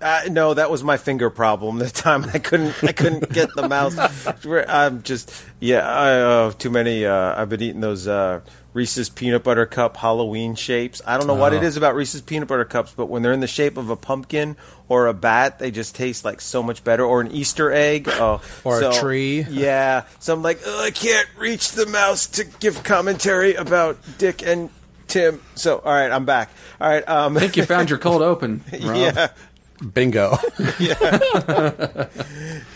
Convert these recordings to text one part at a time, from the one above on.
Uh, no, that was my finger problem. The time I couldn't, I couldn't get the mouse. I'm just, yeah. I, uh, too many. Uh, I've been eating those uh, Reese's peanut butter cup Halloween shapes. I don't know what it is about Reese's peanut butter cups, but when they're in the shape of a pumpkin or a bat, they just taste like so much better. Or an Easter egg, oh, Or a tree. Yeah. So I'm like, I can't reach the mouse to give commentary about Dick and Tim. So all right, I'm back. All right. Um, I think you found your cold open. Rob. yeah. Bingo. Yeah.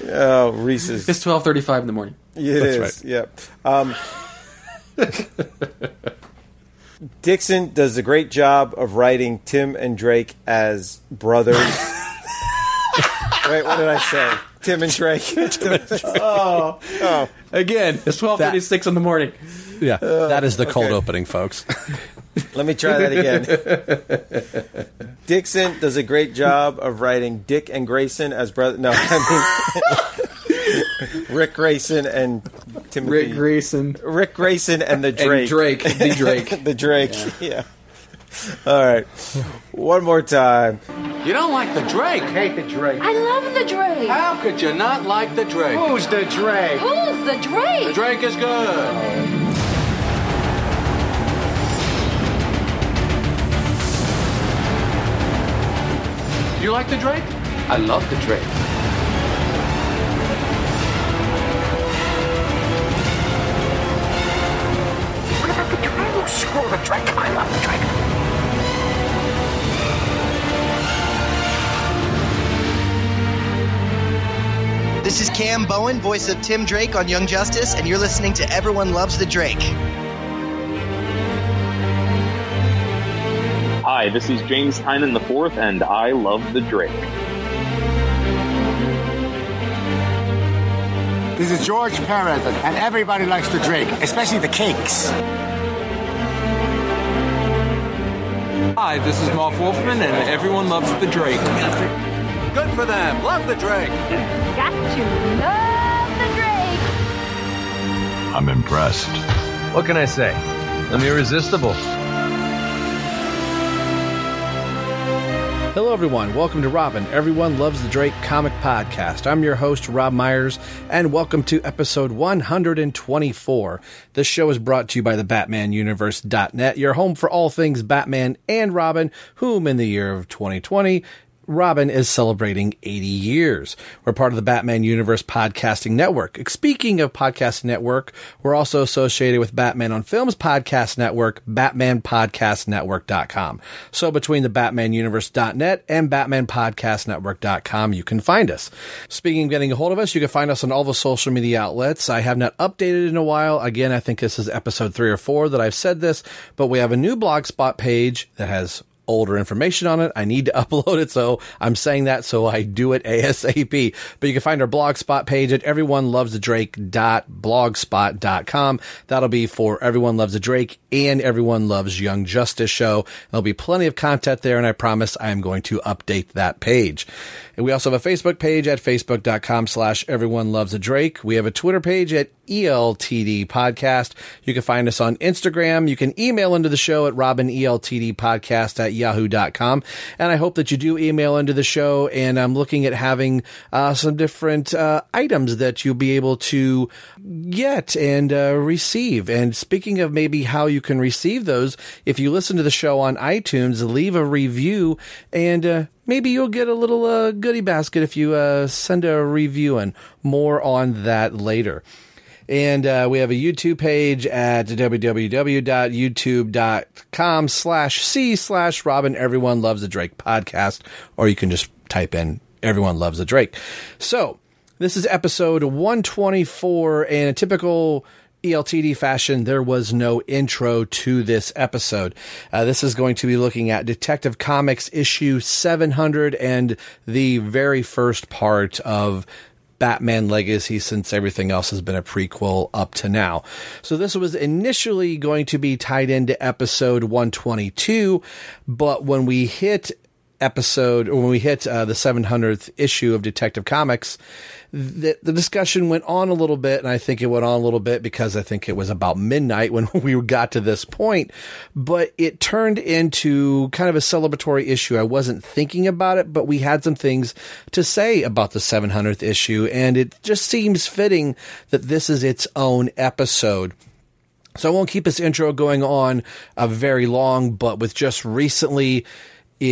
oh, Reese's. It's twelve thirty-five in the morning. It That's is, Yep. Um, Dixon does a great job of writing Tim and Drake as brothers. Wait, what did I say? Tim and Drake. oh, oh. Again, it's twelve thirty-six in the morning. yeah, that is the cold okay. opening, folks. Let me try that again. Dixon does a great job of writing Dick and Grayson as brother. No, I mean Rick Grayson and Timothy. Rick Grayson Rick Grayson and the Drake. and Drake, the Drake. the Drake. Yeah. All right. One more time. You don't like the Drake. hate the Drake. I love the Drake. How could you not like the Drake? Who's the Drake? Who's the Drake? The Drake? Drake is good. You like the Drake? I love the Drake. What about the Drake? Screw the Drake. I love the Drake. This is Cam Bowen, voice of Tim Drake on Young Justice, and you're listening to Everyone Loves the Drake. Hi, this is James Tynion IV, and I love the Drake. This is George Perez, and everybody likes the Drake, especially the cakes. Hi, this is Marv Wolfman, and everyone loves the Drake. Good for them. Love the Drake. Got to love the Drake. I'm impressed. What can I say? I'm irresistible. Hello, everyone. Welcome to Robin. Everyone loves the Drake comic podcast. I'm your host, Rob Myers, and welcome to episode 124. This show is brought to you by the BatmanUniverse.net, your home for all things Batman and Robin, whom in the year of 2020 Robin is celebrating 80 years. We're part of the Batman Universe Podcasting Network. Speaking of Podcast Network, we're also associated with Batman on Films Podcast Network, BatmanPodcastNetwork.com. So between the BatmanUniverse.net and BatmanPodcastNetwork.com, you can find us. Speaking of getting a hold of us, you can find us on all the social media outlets. I have not updated in a while. Again, I think this is episode three or four that I've said this, but we have a new blogspot page that has older information on it. I need to upload it, so I'm saying that so I do it ASAP. But you can find our blogspot page at everyonelovesthedrake.blogspot.com. That'll be for Everyone Loves a Drake and Everyone Loves Young Justice show. There'll be plenty of content there, and I promise I am going to update that page. And we also have a Facebook page at facebook.com slash everyone loves a Drake. We have a Twitter page at ELTD Podcast. You can find us on Instagram. You can email into the show at Robin ELTD podcast at yahoo.com. And I hope that you do email into the show. And I'm looking at having uh, some different uh, items that you'll be able to get and uh, receive. And speaking of maybe how you can receive those, if you listen to the show on iTunes, leave a review and uh, maybe you'll get a little uh, goodie basket if you uh, send a review and more on that later. And uh, we have a YouTube page at www.youtube.com slash C slash Robin Everyone Loves a Drake podcast, or you can just type in Everyone Loves a Drake. So this is episode 124 and a typical ELTD fashion, there was no intro to this episode. Uh, this is going to be looking at Detective Comics issue 700 and the very first part of Batman Legacy since everything else has been a prequel up to now. So this was initially going to be tied into episode 122, but when we hit episode, when we hit uh, the 700th issue of Detective Comics, the, the discussion went on a little bit, and I think it went on a little bit because I think it was about midnight when we got to this point, but it turned into kind of a celebratory issue. I wasn't thinking about it, but we had some things to say about the 700th issue, and it just seems fitting that this is its own episode. So I won't keep this intro going on uh, very long, but with just recently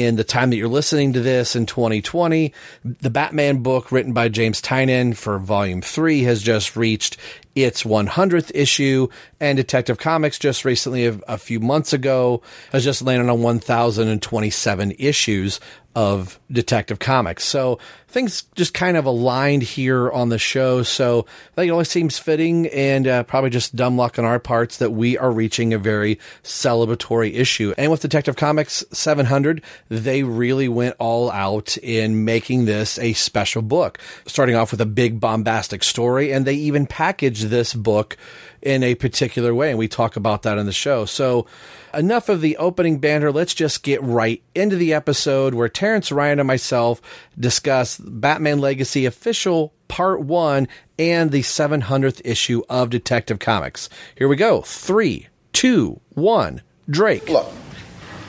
in the time that you're listening to this in 2020, the Batman book written by James Tynion for volume three has just reached its 100th issue and Detective Comics just recently a, few months ago has just landed on 1027 issues of Detective Comics. So things just kind of aligned here on the show. So I think it always seems fitting and uh, probably just dumb luck on our parts that we are reaching a very celebratory issue. And with Detective Comics 700, they really went all out in making this a special book, starting off with a big bombastic story. And they even packaged this book in a particular way. And we talk about that in the show. So enough of the opening banter. Let's just get right into the episode where Terrence Ryan and myself discuss Batman Legacy official part one and the 700th issue of Detective Comics. Here we go. Three, two, one. Drake. Look,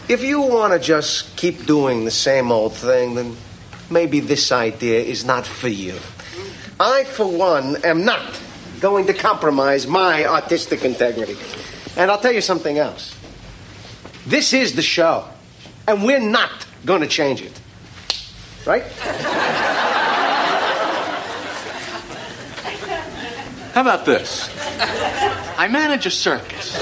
if you want to just keep doing the same old thing, then maybe this idea is not for you. I, for one, am not going to compromise my artistic integrity. And I'll tell you something else. This is the show, and we're not going to change it. Right? How about this? I manage a circus.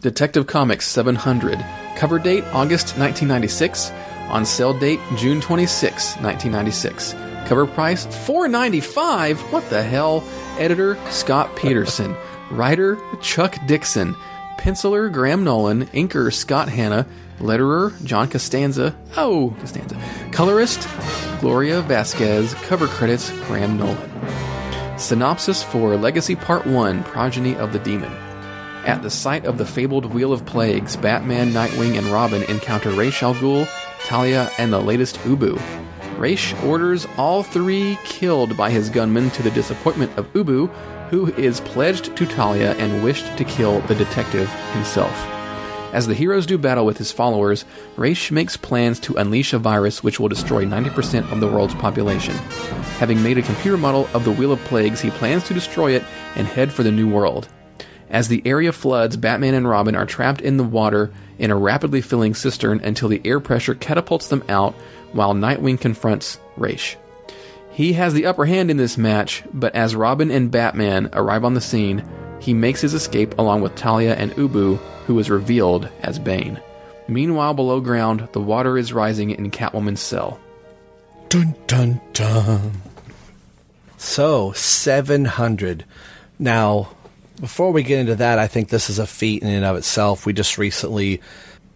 Detective Comics 700. Cover date August 1996. On sale date June 26, 1996. Cover price $4.95. What the hell? Editor Scott Peterson. Writer Chuck Dixon. Penciler Graham Nolan. Inker Scott Hanna. Letterer John Costanza. Oh, Costanza. Colorist Gloria Vasquez. Cover credits Graham Nolan. Synopsis for Legacy Part 1 Progeny of the Demon. At the site of the fabled Wheel of Plagues, Batman, Nightwing, and Robin encounter Ra's al Ghul, Talia, and the latest Ubu. Ra's orders all three killed by his gunmen to the disappointment of Ubu, who is pledged to Talia and wished to kill the detective himself. As the heroes do battle with his followers, Ra's makes plans to unleash a virus which will destroy 90% of the world's population. Having made a computer model of the Wheel of Plagues, he plans to destroy it and head for the New World. As the area floods, Batman and Robin are trapped in the water in a rapidly filling cistern until the air pressure catapults them out while Nightwing confronts Ra's. He has the upper hand in this match, but as Robin and Batman arrive on the scene, he makes his escape along with Talia and Ubu, who is revealed as Bane. Meanwhile, below ground, the water is rising in Catwoman's cell. Dun dun dun. So, 700. Now, before we get into that, I think this is a feat in and of itself. We just recently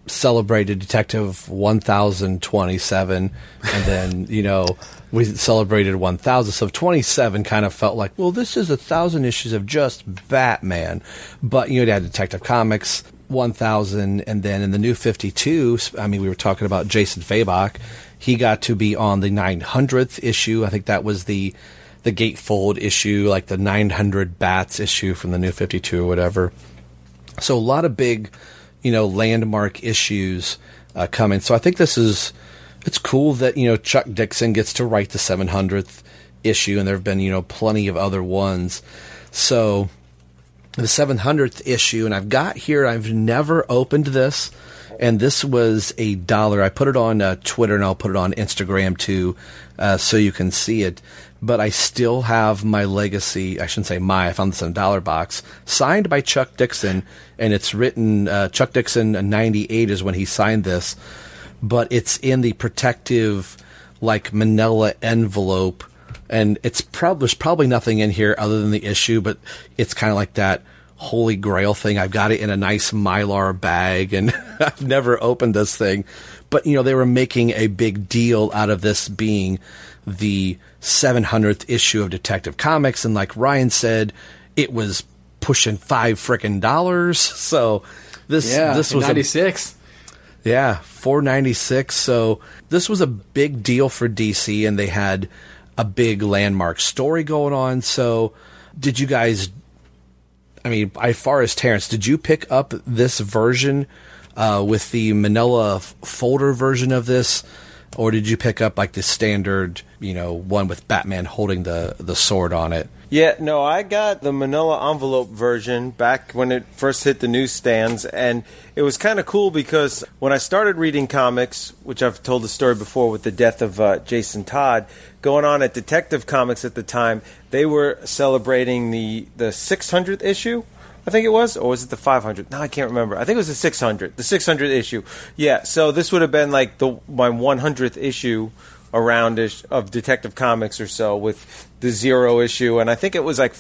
celebrated Detective 1027, and then, you know, we celebrated 1000. So 27 kind of felt like, well, this is a thousand issues of just Batman. But, you know, you had Detective Comics 1000, and then in the new 52, I mean, we were talking about Jason Fabok. He got to be on the 900th issue. I think that was the the gatefold issue, like the 900 bats issue from the new 52 or whatever. So a lot of big, you know, landmark issues uh, coming. So I think this is it's cool that you know Chuck Dixon gets to write the 700th issue, and there have been you know plenty of other ones. So the 700th issue, and I've got here. I've never opened this, and this was a dollar. I put it on uh, Twitter and I'll put it on Instagram too, uh, so you can see it. But I still have my legacy. I shouldn't say my. I found this in a dollar box, signed by Chuck Dixon, and it's written uh, Chuck Dixon '98 is when he signed this, but it's in the protective, like Manila envelope, and it's probably there's probably nothing in here other than the issue, but it's kind of like that holy grail thing. I've got it in a nice mylar bag and I've never opened this thing. But, you know, they were making a big deal out of this being the 700th issue of Detective Comics. And like Ryan said, it was pushing five frickin' dollars. So this, Yeah, this was a- 96. yeah, 496. So this was a big deal for DC and they had a big landmark story going on. So did you guys I mean, as far as Terrence, did you pick up this version uh, with the Manila folder version of this, or did you pick up like the standard, you know, one with Batman holding the the sword on it? Yeah, no, I got the manila envelope version back when it first hit the newsstands, and it was kind of cool because when I started reading comics, which I've told the story before with the death of uh, Jason Todd, going on at Detective Comics at the time, they were celebrating the the 600th issue. I think it was, or was it the 500? No, I can't remember. I think it was the 600, the 600 issue. Yeah, so this would have been like the my 100th issue around ish of Detective Comics or so with the zero issue, and I think it was like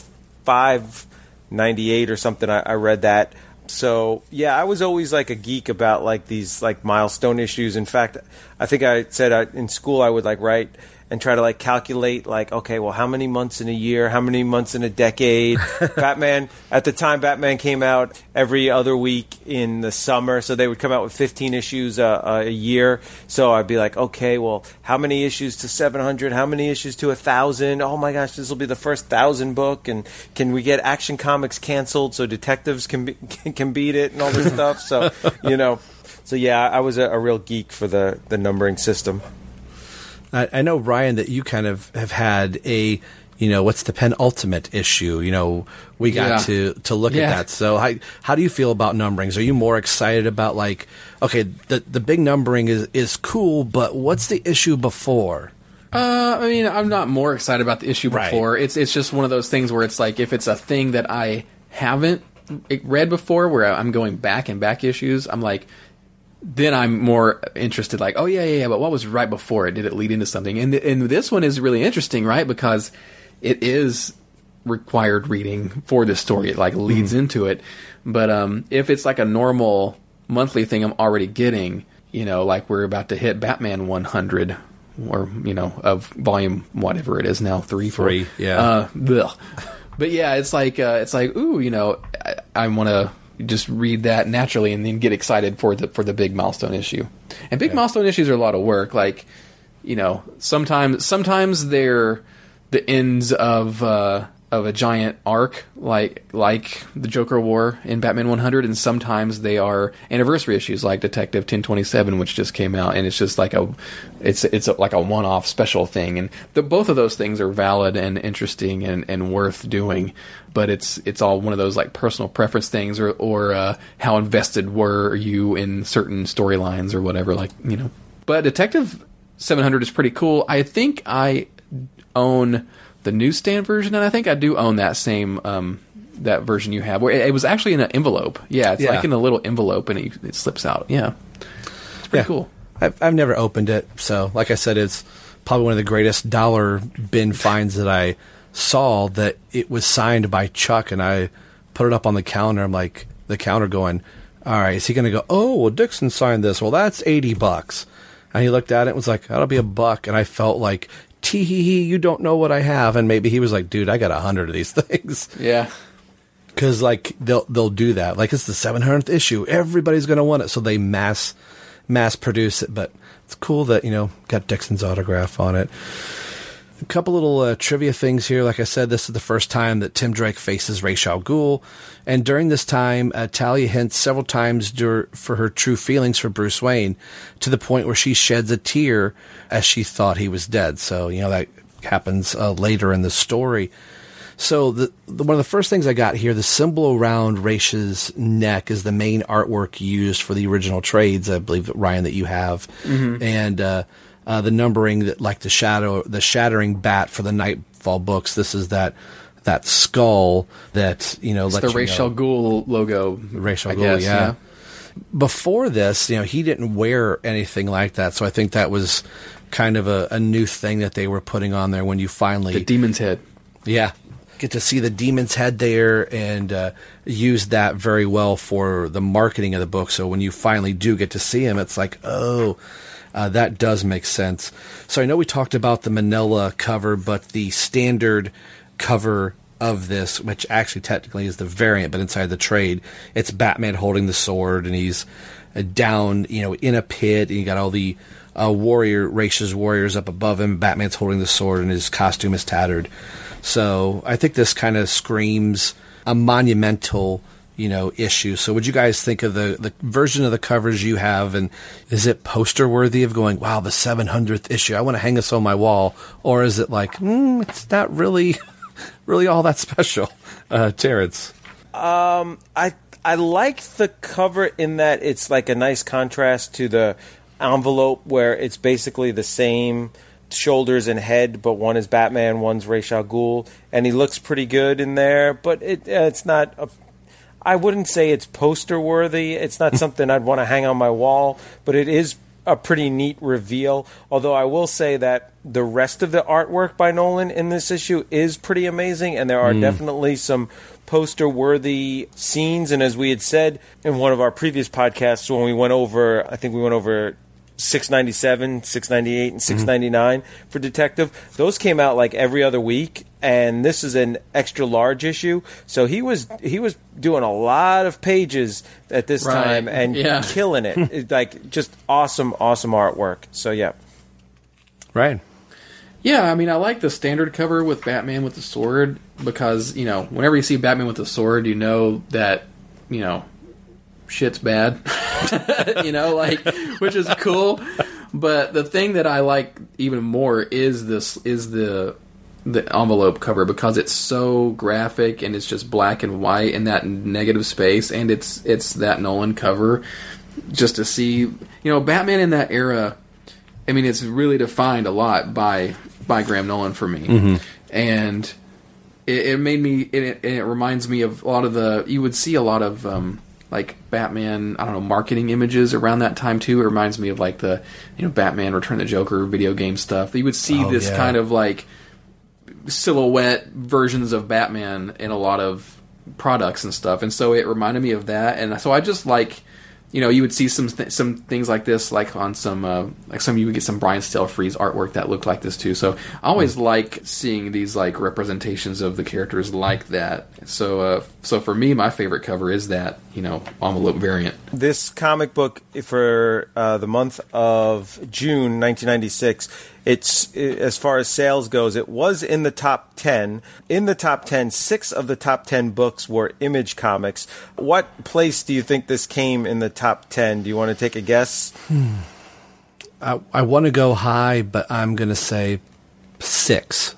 five ninety eight or something. I, I read that. So yeah, I was always like a geek about like these like milestone issues. In fact, I think I said I, in school I would like write and try to like calculate like okay, well, how many months in a year, how many months in a decade? Batman at the time, Batman came out every other week in the summer, so they would come out with 15 issues uh, a year. So I'd be like, okay, well, how many issues to 700? How many issues to a thousand? Oh my gosh, this will be the first thousand book, and can we get Action Comics canceled so detectives can be, can beat it and all this stuff? So you know, so yeah, I was a, a real geek for the the numbering system. I, I know Ryan that you kind of have had a, you know, what's the penultimate issue? You know, we got Yeah. to to look Yeah. at that. So how how do you feel about numberings? Are you more excited about like, okay, the the big numbering is is cool, but what's the issue before? Uh, I mean, I'm not more excited about the issue Right. before. It's it's just one of those things where it's like if it's a thing that I haven't read before, where I'm going back and back issues, I'm like, then I'm more interested. Like, oh yeah, yeah, yeah. But what was right before it? Did it lead into something? And and this one is really interesting, right? Because it is required reading for this story. It like leads into it. But um, if it's like a normal monthly thing, I'm already getting. You know, like we're about to hit Batman 100, or you know, of volume whatever it is now, three, four. Three, yeah. Uh. But yeah, it's like uh, it's like ooh, you know, I, I want to just read that naturally and then get excited for the for the big milestone issue. And big milestone issues are a lot of work. Like, you know, sometimes sometimes they're the ends of uh, of a giant arc, like like the Joker War in Batman 100, and sometimes they are anniversary issues, like Detective 1027, which just came out, and it's just like a it's it's a, like a one off special thing, and the, both of those things are valid and interesting and, and worth doing. But it's it's all one of those like personal preference things, or or uh, how invested were you in certain storylines or whatever, like you know. But Detective 700 is pretty cool. I think I own the newsstand version, and I think I do own that same um, that version you have. Where it, it was actually in an envelope. Yeah, it's Yeah. like in a little envelope, and it, it slips out. Yeah, it's pretty Yeah. cool. I've, I've never opened it, so like I said, it's probably one of the greatest dollar bin finds that I saw. That it was signed by Chuck, and I put it up on the counter. I'm like, the counter going, all right, is he going to go? Oh, well, Dixon signed this. Well, that's eighty bucks. And he looked at it and was like, that'll be a buck. And I felt like, tee hee hee, you don't know what I have. And maybe he was like, dude, I got a hundred of these things. Yeah, because like they'll they'll do that. Like it's the 700th issue, everybody's gonna want it, so they mass mass produce it. But it's cool that you know got Dixon's autograph on it. A couple little uh, trivia things here. Like I said, this is the first time that Tim Drake faces Ra's al Ghul, and during this time, uh, Talia hints several times dur- for her true feelings for Bruce Wayne, to the point where she sheds a tear as she thought he was dead. So you know that happens uh, later in the story. So the, the one of the first things I got here, the symbol around Raish's neck is the main artwork used for the original trades. I believe Ryan that you have, Mhm. and uh, uh, the numbering that like the shadow, the shattering bat for the Knightfall books. This is that that skull that you know. It's the you Ra's al know- Ghul logo. Ra's al I guess, yeah. Before this, you know, he didn't wear anything like that, so I think that was kind of a, a new thing that they were putting on there when you finally The demon's head. yeah. Get to see the demon's head there and uh, use that very well for the marketing of the book. So when you finally do get to see him, it's like, oh, uh, that does make sense. So I know we talked about the manila cover, but the standard cover of this, which actually technically is the variant, but inside the trade, it's Batman holding the sword and he's uh, down, you know, in a pit, and you got all the uh, warrior races warriors up above him. Batman's holding the sword, and his costume is tattered. So I think this kind of screams a monumental, you know, issue. So would you guys think of the the version of the covers you have, and is it poster worthy of going, wow, the 700th issue? I want to hang this on my wall, or is it like, mm, it's not really, really all that special? Uh, Terrence. Um, I I like the cover in that it's like a nice contrast to the envelope where it's basically the same shoulders and head, but one is Batman, one's Ra's al Ghul, and he looks pretty good in there. But it uh, it's not. A, I wouldn't say it's poster worthy. It's not something I'd want to hang on my wall, but it is a pretty neat reveal. Although I will say that the rest of the artwork by Nolan in this issue is pretty amazing, and there are Mm. definitely some poster worthy scenes. And as we had said in one of our previous podcasts, when we went over, I think we went over 697, 698, and 699 for Detective, those came out like every other week. And this is an extra large issue, so he was he was doing a lot of pages at this Right. time and Yeah. killing it. It, like just awesome, awesome artwork. So yeah, Right. Yeah, I mean, I like the standard cover with Batman with the sword because you know, whenever you see Batman with the sword, you know that you know shit's bad. you know, like which is cool. But the thing that I like even more is this is the the envelope cover because it's so graphic and it's just black and white in that negative space and it's it's that Nolan cover just to see you know Batman in that era I mean it's really defined a lot by by Graham Nolan for me Mhm. and it, it made me it, it, it reminds me of a lot of the you would see a lot of um, like Batman I don't know marketing images around that time too it reminds me of like the you know Batman Return of the Joker video game stuff you would see Oh, this yeah. kind of like silhouette versions of Batman in a lot of products and stuff, and so it reminded me of that. And so I just like, you know, you would see some th- some things like this, like on some uh, like some you would get some Brian Stelfreeze artwork that looked like this too. So I always like seeing these like representations of the characters like that. So uh, so for me, my favorite cover is that you know envelope variant. this comic book for uh, the month of June 1996. It's i as far as sales goes, it was in the top 10. In the top 10, six of the top 10 books were Image Comics. What place do you think this came in the top 10? Do you want to take a guess? I, I want to go high, but I'm going to say six.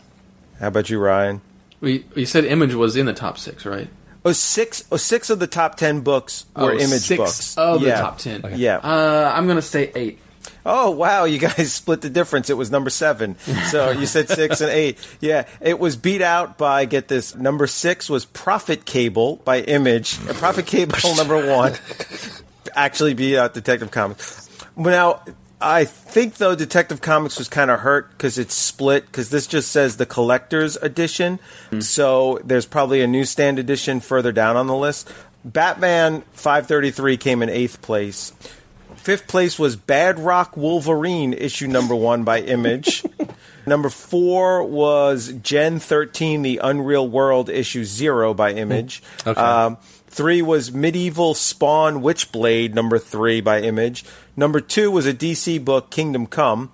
How about you, Ryan? We you said Image was in the top six, right? Oh, six, oh, six of the top 10 books were Oh, Image six books. of the Yeah. top ten. Yeah. uh, I'm gonna say eight. Oh wow, you guys split the difference. It was number seven. So you said six and eight. Yeah, it was beat out by get this. Number six was Prophet Cable by Image. Uh, Prophet Cable number one actually beat out Detective Comics. Now I think though Detective Comics was kind of hurt because it's split because this just says the collector's edition. So there's probably a newsstand edition further down on the list. Batman 533 came in eighth place. Fifth place was Badrock Wolverine, issue number one by Image. number four was Gen 13, The Unreal World, issue zero by Image. Okay. Um, three was Medieval Spawn Witchblade, number three by Image. Number two was a DC book, Kingdom Come.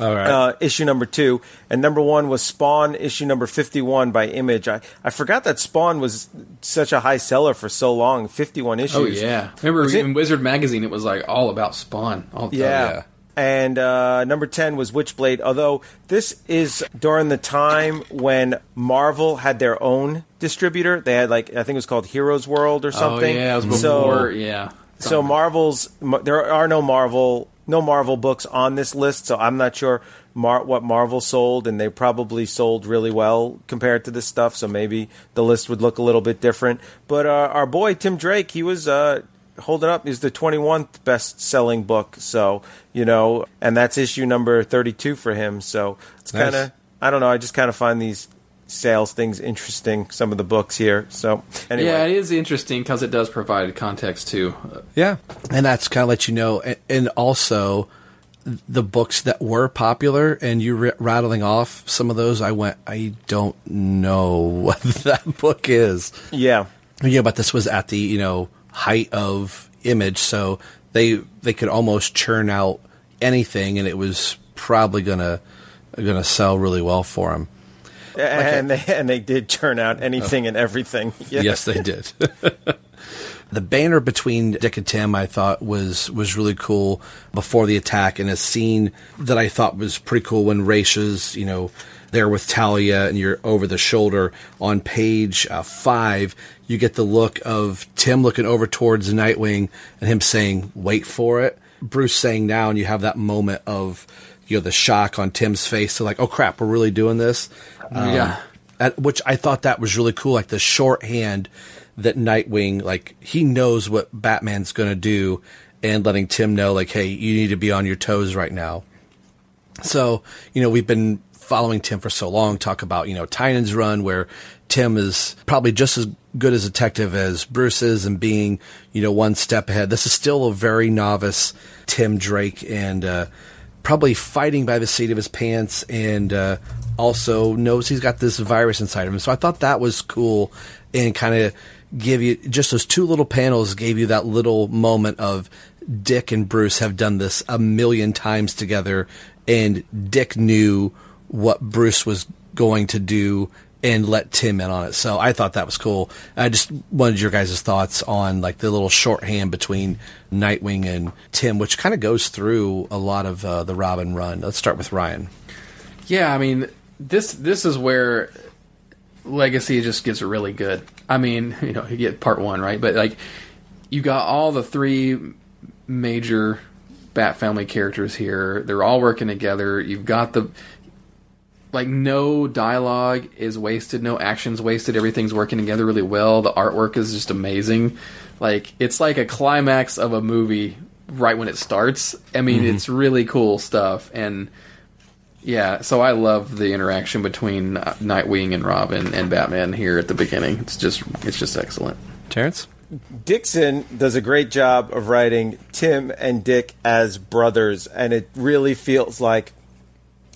All right. Uh, issue number two, and number one was Spawn, issue number fifty-one by Image. I, I forgot that Spawn was such a high seller for so long, fifty-one issues. Oh yeah, remember Was it- in Wizard magazine it was like all about Spawn. All, Yeah. And uh, number 10 was Witchblade, although this is during the time when Marvel had their own distributor. They had, like, I think it was called Heroes World or something. Oh, yeah, it was So- before. yeah. So Marvel's there are no Marvel no Marvel books on this list, so I'm not sure Mar- what Marvel sold, and they probably sold really well compared to this stuff. So maybe the list would look a little bit different. But uh, our boy Tim Drake, he was uh, holding up. He's the 21th best selling book. So you know, and that's issue number 32 for him. So it's Nice. kind of I don't know. I just kind of find these sales things interesting. Some of the books here. So anyway, Yeah, it is interesting because it does provide context too. Yeah, and that's kind of let you know, and, and also the books that were popular, and you r- rattling off some of those. I went, I don't know what that book is. yeah. Yeah, but this was at the you know height of Image, so they they could almost churn out anything, and it was probably gonna gonna sell really well for them. And they and they did turn out anything and everything. Yeah. Yes, they did. the banner between Dick and Tim, I thought was was really cool before the attack, and a scene that I thought was pretty cool when Raisha's, you know, there with Talia, and you're over the shoulder on page uh, five. You get the look of Tim looking over towards Nightwing and him saying, "Wait for it." Bruce saying now, and you have that moment of you know the shock on Tim's face. So like, oh crap, we're really doing this. Um, Yeah. at, which I thought that was really cool, like the shorthand that Nightwing, like he knows what Batman's going to do, and letting Tim know, like, hey, you need to be on your toes right now. So, you know, we've been following Tim for so long, talk about, you know, Tynion's run where Tim is probably just as good as a detective as Bruce is and being, you know, one step ahead. This is still a very novice Tim Drake and, uh, probably fighting by the seat of his pants and, uh, also knows he's got this virus inside of him. So I thought that was cool and kind of give you just those two little panels gave you that little moment of Dick and Bruce have done this a million times together and Dick knew what Bruce was going to do and let Tim in on it. So I thought that was cool. I just wanted your guys' thoughts on like the little shorthand between Nightwing and Tim, which kind of goes through a lot of uh, the Robin run. Let's start with Ryan. Yeah, I mean this this is where Legacy just gets really good. I mean, you know, you get part one right, but like you got all the three major Bat family characters here. They're all working together. You've got the like no dialogue is wasted, no actions wasted. Everything's working together really well. The artwork is just amazing. Like it's like a climax of a movie right when it starts. I mean, Mhm. it's really cool stuff and yeah, so I love the interaction between uh, Nightwing and Robin and Batman here at the beginning. It's just it's just excellent. Terrence? Dixon does a great job of writing Tim and Dick as brothers, and it really feels like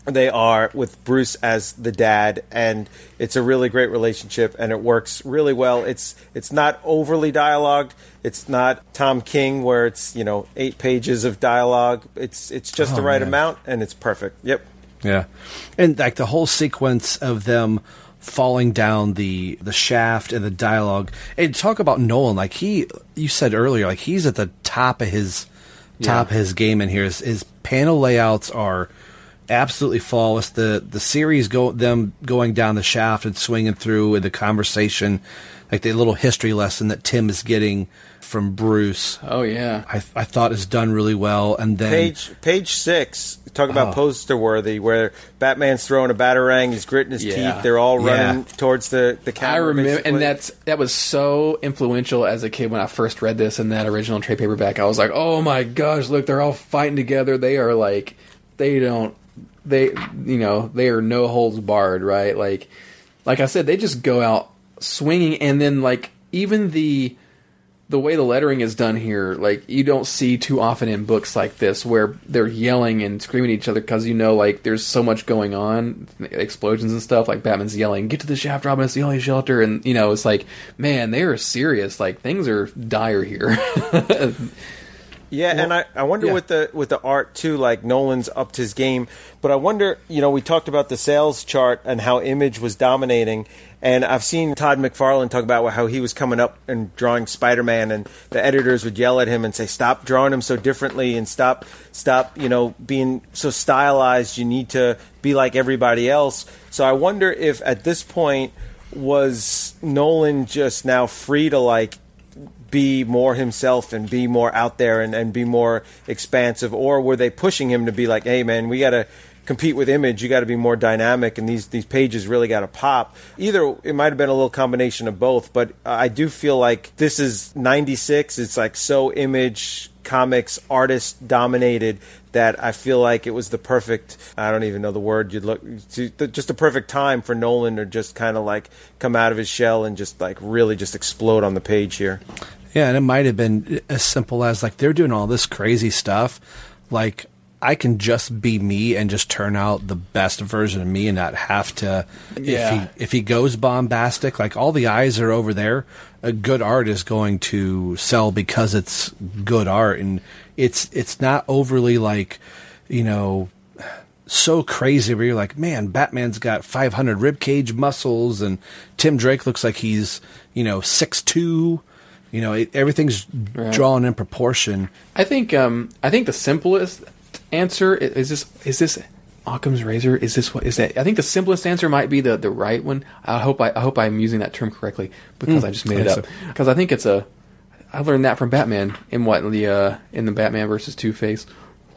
they are with Bruce as the dad, and it's a really great relationship, and it works really well. It's it's not overly dialogued. It's not Tom King where it's you know eight pages of dialogue. It's it's just Oh, the right man. amount, and it's perfect. Yep. Yeah, and like the whole sequence of them falling down the the shaft and the dialogue, and talk about Nolan. Like he, you said earlier, like he's at the top of his top Yeah. of his game in here. His, his panel layouts are absolutely flawless. The the series go them going down the shaft and swinging through, and the conversation, like the little history lesson that Tim is getting from Bruce. Oh yeah, I I thought is done really well, and then Page page six. Talk about Oh. poster worthy, where Batman's throwing a batarang, he's gritting his Yeah. teeth. They're all Yeah. running towards the the camera. I remember, basically. and that's that was so influential as a kid when I first read this in that original trade paperback. I was like, "Oh my gosh, look, they're all fighting together. They are like, they don't, they, you know, they are no holds barred, right? Like, like I said, they just go out swinging, and then like even the the way the lettering is done here, like you don't see too often in books like this where they're yelling and screaming at each other because you know, like there's so much going on, explosions and stuff. Like Batman's yelling, "Get to the shaft, Robin! It's the only shelter!" And you know, it's like, man, they are serious. Like things are dire here. Yeah, and I, I wonder yeah. with the with the art too, like Nolan's upped his game. But I wonder, you know, we talked about the sales chart and how Image was dominating, and I've seen Todd McFarlane talk about how he was coming up and drawing Spider Man, and the editors would yell at him and say, "Stop drawing him so differently, and stop stop, you know, being so stylized. You need to be like everybody else." So I wonder if at this point was Nolan just now free to like be more himself and be more out there and, and be more expansive or were they pushing him to be like hey man we got to compete with image you got to be more dynamic and these these pages really got to pop either it might have been a little combination of both but i do feel like this is 96 it's like so image comics artist dominated that I feel like it was the perfect I don't even know the word you'd look just a perfect time for Nolan to just kind of like come out of his shell and just like really just explode on the page here. Yeah, and it might have been as simple as like they're doing all this crazy stuff. Like I can just be me and just turn out the best version of me and not have to. Yeah. If he if he goes bombastic, like all the eyes are over there, a good art is going to sell because it's good art and it's it's not overly like you know so crazy where you're like, man, Batman's got 500 ribcage muscles and Tim Drake looks like he's you know six two. You know, it, everything's Right. drawn in proportion. I think um, I think the simplest answer is this is this Occam's razor. Is this what is that? I think the simplest answer might be the the right one. I hope I, I hope I'm using that term correctly because Mm, I just made I it up. Because I think it's a I learned that from Batman in what in the uh, in the Batman versus Two Face.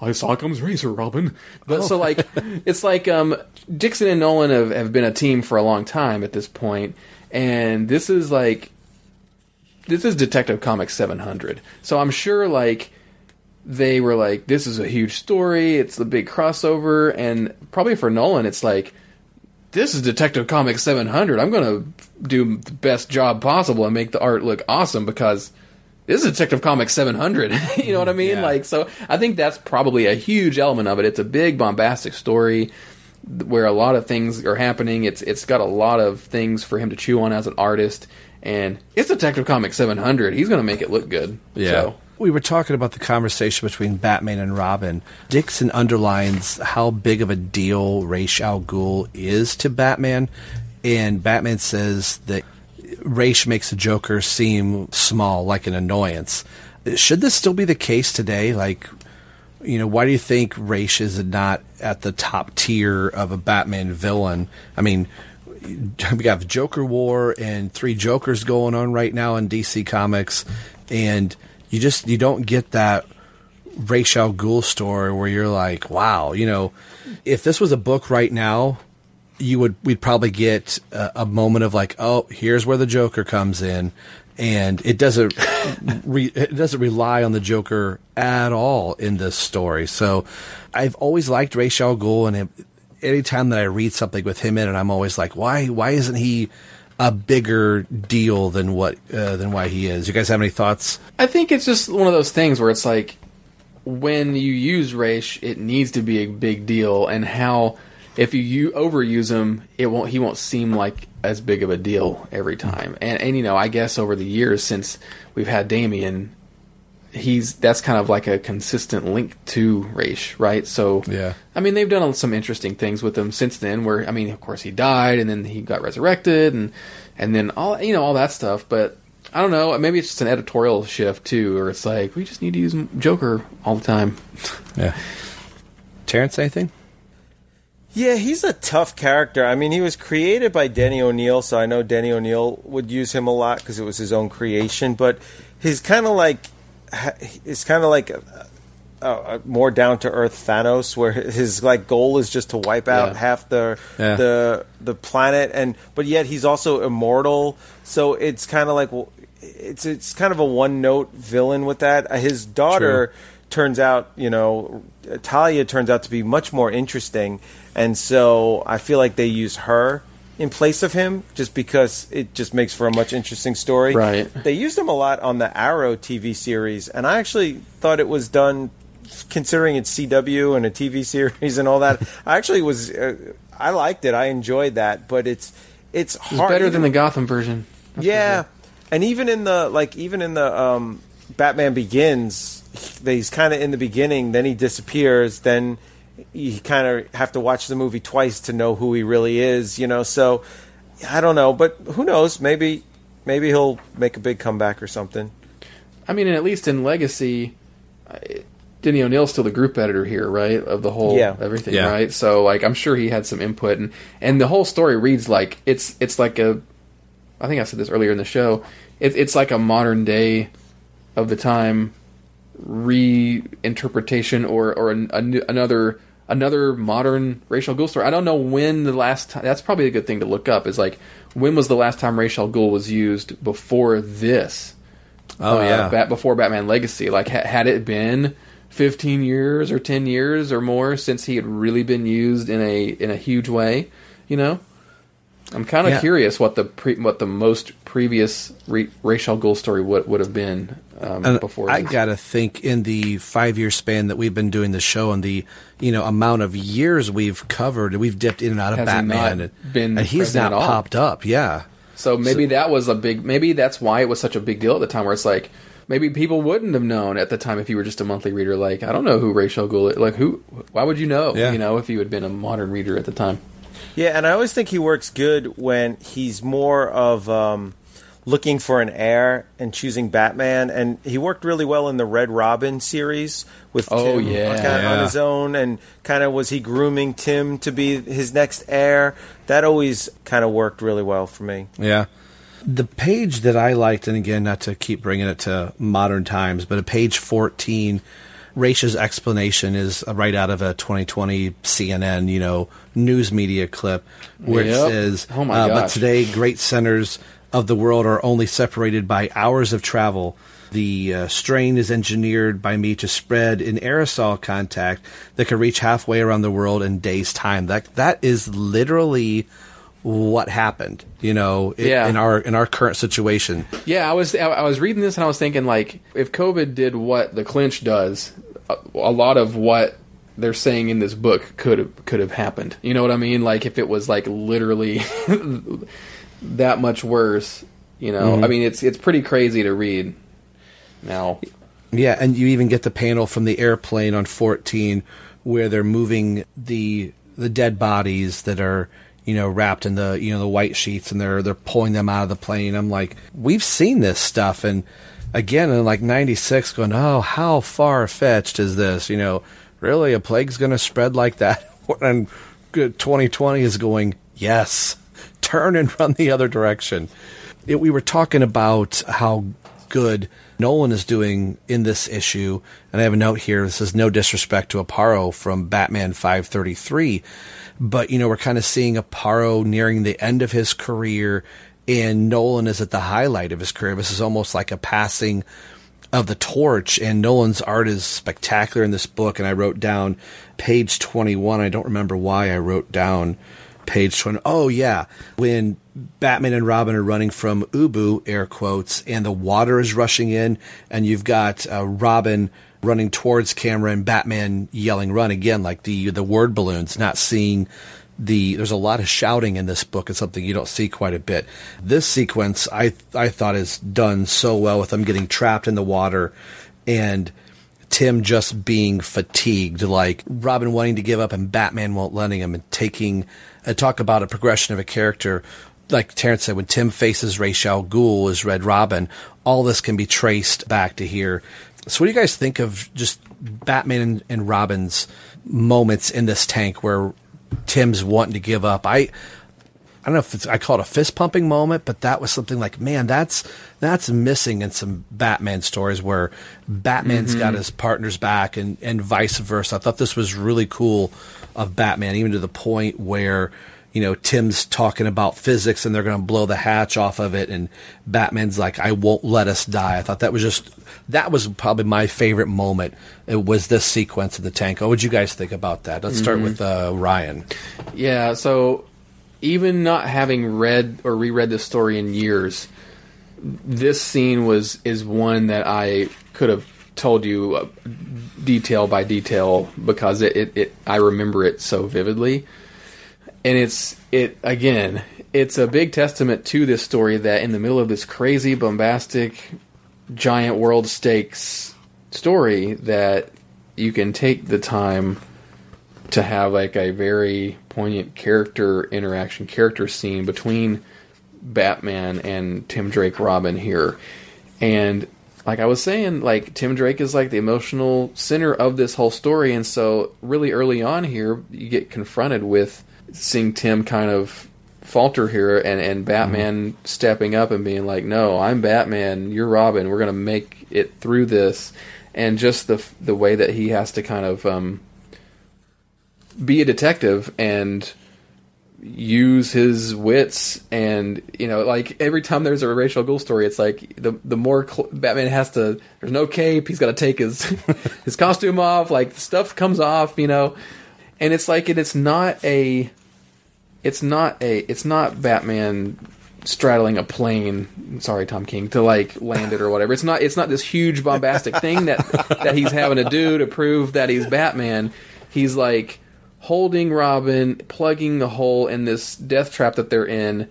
I saw Occam's razor, Robin. But so like it's like um, Dixon and Nolan have, have been a team for a long time at this point, and this is like this is Detective Comics 700. So I'm sure like they were like, this is a huge story. It's the big crossover, and probably for Nolan, it's like, this is Detective Comics 700. I'm gonna do the best job possible and make the art look awesome because this is Detective Comics 700. you know what I mean? Yeah. Like, so I think that's probably a huge element of it. It's a big bombastic story where a lot of things are happening. It's it's got a lot of things for him to chew on as an artist, and it's Detective Comics 700. He's going to make it look good. So, We were talking about the conversation between Batman and Robin. Dixon underlines how big of a deal Ra's al Ghul is to Batman, and Batman says that Ra's makes the Joker seem small, like an annoyance. Should this still be the case today? Like, you know, why do you think Ra's is not at the top tier of a Batman villain? I mean, we got Joker War and three Jokers going on right now in DC Comics, and you just you don't get that Ra's al Ghul story where you're like, wow, you know, if this was a book right now, you would we'd probably get a, a moment of like, oh, here's where the Joker comes in, and it doesn't re, it doesn't rely on the Joker at all in this story. So, I've always liked Ra's al Ghul, and it, anytime that I read something with him in it, I'm always like, why why isn't he a bigger deal than what uh, than why he is? You guys have any thoughts? I think it's just one of those things where it's like when you use Ra's, it needs to be a big deal, and how if you, you overuse him, it won't he won't seem like as big of a deal every time. And and you know, I guess over the years since we've had Damian, he's that's kind of like a consistent link to Ra's, right? So Yeah. I mean, they've done some interesting things with him since then. Where I mean, of course, he died, and then he got resurrected, and and then all you know all that stuff. But I don't know. Maybe it's just an editorial shift too, or it's like we just need to use Joker all the time. Yeah. Terrence, anything? Yeah, he's a tough character. I mean, he was created by Denny O'Neil, so I know Denny O'Neil would use him a lot because it was his own creation. But he's kind of like it's kind of like a, a, a more down to earth Thanos, where his like goal is just to wipe out Yeah. half the Yeah. the the planet, and but yet he's also immortal. So it's kind of like it's it's kind of a one note villain with that. Uh, His daughter turns out, you know, Talia turns out to be much more interesting, and so I feel like they use her in place of him just because it just makes for a much interesting story. Right. They used him a lot on the Arrow TV series, and I actually thought it was done considering it's CW and a TV series and all that. I actually was uh, I liked it. I enjoyed that, but it's it's hard better than the Gotham version. That's yeah, sure. and even in the like, even in the um, Batman Begins, he's kind of in the beginning, then he disappears, then you kind of have to watch the movie twice to know who he really is, you know. So I don't know, but who knows? Maybe maybe he'll make a big comeback or something. I mean, and at least in Legacy, uh, Denny O'Neil's still the group editor here, right? Of the whole Yeah. everything, Yeah. right? So like, I'm sure he had some input, and and the whole story reads like it's it's like a. I think I said this earlier in the show. It, it's like a modern day of the time reinterpretation or or an, a new- another another modern Ra's al Ghul story. I don't know when the last time. That's probably a good thing to look up. Is like when was the last time Ra's al Ghul was used before this? Oh, uh, yeah. Bat, before Batman Legacy. Like ha- had it been 15 years or 10 years or more since he had really been used in a in a huge way, you know? I'm kind of Yeah. curious what the pre- what the most previous re- Ra's al Ghul story would would have been um, And before. I this. gotta think in the five year span that we've been doing the show and the you know amount of years we've covered, we've dipped in and out of Has Batman, not and, been and he's not at all? popped up. Yeah, So maybe that was a big. Maybe that's why it was such a big deal at the time. Where it's like maybe people wouldn't have known at the time if you were just a monthly reader. Like I don't know who Ra's al Ghul. Like who? Why would you know? Yeah. You know, if you had been a modern reader at the time. Yeah, and I always think he works good when he's more of um, looking for an heir and choosing Batman. And he worked really well in the Red Robin series with Oh, Tim yeah. kind of on his own, and kind of was he grooming Tim to be his next heir? That always kind of worked really well for me. yeah. The page that I liked, and again, not to keep bringing it to modern times, but a page fourteen. Raisha's explanation is right out of a 2020 CNN, you know, news media clip where it says, Oh my uh, "But today, great centers of the world are only separated by hours of travel. The uh, strain is engineered by me to spread in aerosol contact that can reach halfway around the world in days' time. That that is literally what happened, you know, i- Yeah. in our in our current situation. Yeah, I was I, I was reading this and I was thinking like if COVID did what the Clench does, a, a lot of what they're saying in this book could have could have happened. You know what I mean? Like if it was like literally that much worse. You know, Mhm. I mean it's it's pretty crazy to read. Now, Yeah, and you even get the panel from the airplane on 14 where they're moving the the dead bodies that are, you know, wrapped in the, you know, the white sheets and they're they're pulling them out of the plane. I'm like, we've seen this stuff and again in like 96 going, "Oh, how far-fetched is this?" You know, really a plague's going to spread like that? and 2020 is going, "Yes. Turn and run the other direction." it, we were talking about how good Nolan is doing in this issue, and I have a note here. This is no disrespect to Aparo from Batman 533, but you know we're kind of seeing Aparo nearing the end of his career, and Nolan is at the highlight of his career. This is almost like a passing of the torch, and Nolan's art is spectacular in this book. And I wrote down page 21. I don't remember why I wrote down page 20. Oh, yeah. When Batman and Robin are running from Ubu, air quotes, and the water is rushing in, and you've got uh, Robin running towards camera and Batman yelling run again, like the, the word balloons, not seeing the there's a lot of shouting in this book. It's something you don't see quite a bit. This sequence I I thought is done so well with them getting trapped in the water and Tim just being fatigued, like Robin wanting to give up and Batman won't letting him, and taking and talk about a progression of a character. Like Terrence said, when Tim faces Ra's al Ghul as Red Robin, all this can be traced back to here. So, what do you guys think of just Batman and, and Robin's moments in this tank where Tim's wanting to give up? I I don't know if it's, I call it a fist pumping moment, but that was something like, man, that's that's missing in some Batman stories where Batman's Mhm. got his partner's back and and vice versa. I thought this was really cool of Batman, even to the point where you know Tim's talking about physics and they're going to blow the hatch off of it, and Batman's like, "I won't let us die." I thought that was just that was probably my favorite moment. It was this sequence of the tank. What would you guys think about that? Let's start Mhm. with uh, Ryan. Yeah, so even not having read or reread this story in years, this scene was is one that I could have told you uh, detail by detail because it, it, it I remember it so vividly. And it's it again, it's a big testament to this story that in the middle of this crazy bombastic giant world stakes story that you can take the time to have like a very poignant character interaction, character scene between Batman and Tim Drake Robin here. And like I was saying, like Tim Drake is like the emotional center of this whole story, and so really early on here, you get confronted with seeing Tim kind of falter here, and and Batman mm-hmm. stepping up and being like, "No, I'm Batman. You're Robin. We're gonna make it through this," and just the the way that he has to kind of um, be a detective and use his wits and you know like every time there's a Ra's al Ghul story it's like the the more cl- Batman has to there's no cape he's got to take his his costume off like stuff comes off you know? And it's like and it's not a it's not a it's not Batman straddling a plane sorry Tom King to like land it or whatever. It's not it's not this huge bombastic thing that that he's having to do to prove that he's Batman. He's like holding Robin, plugging the hole in this death trap that they're in.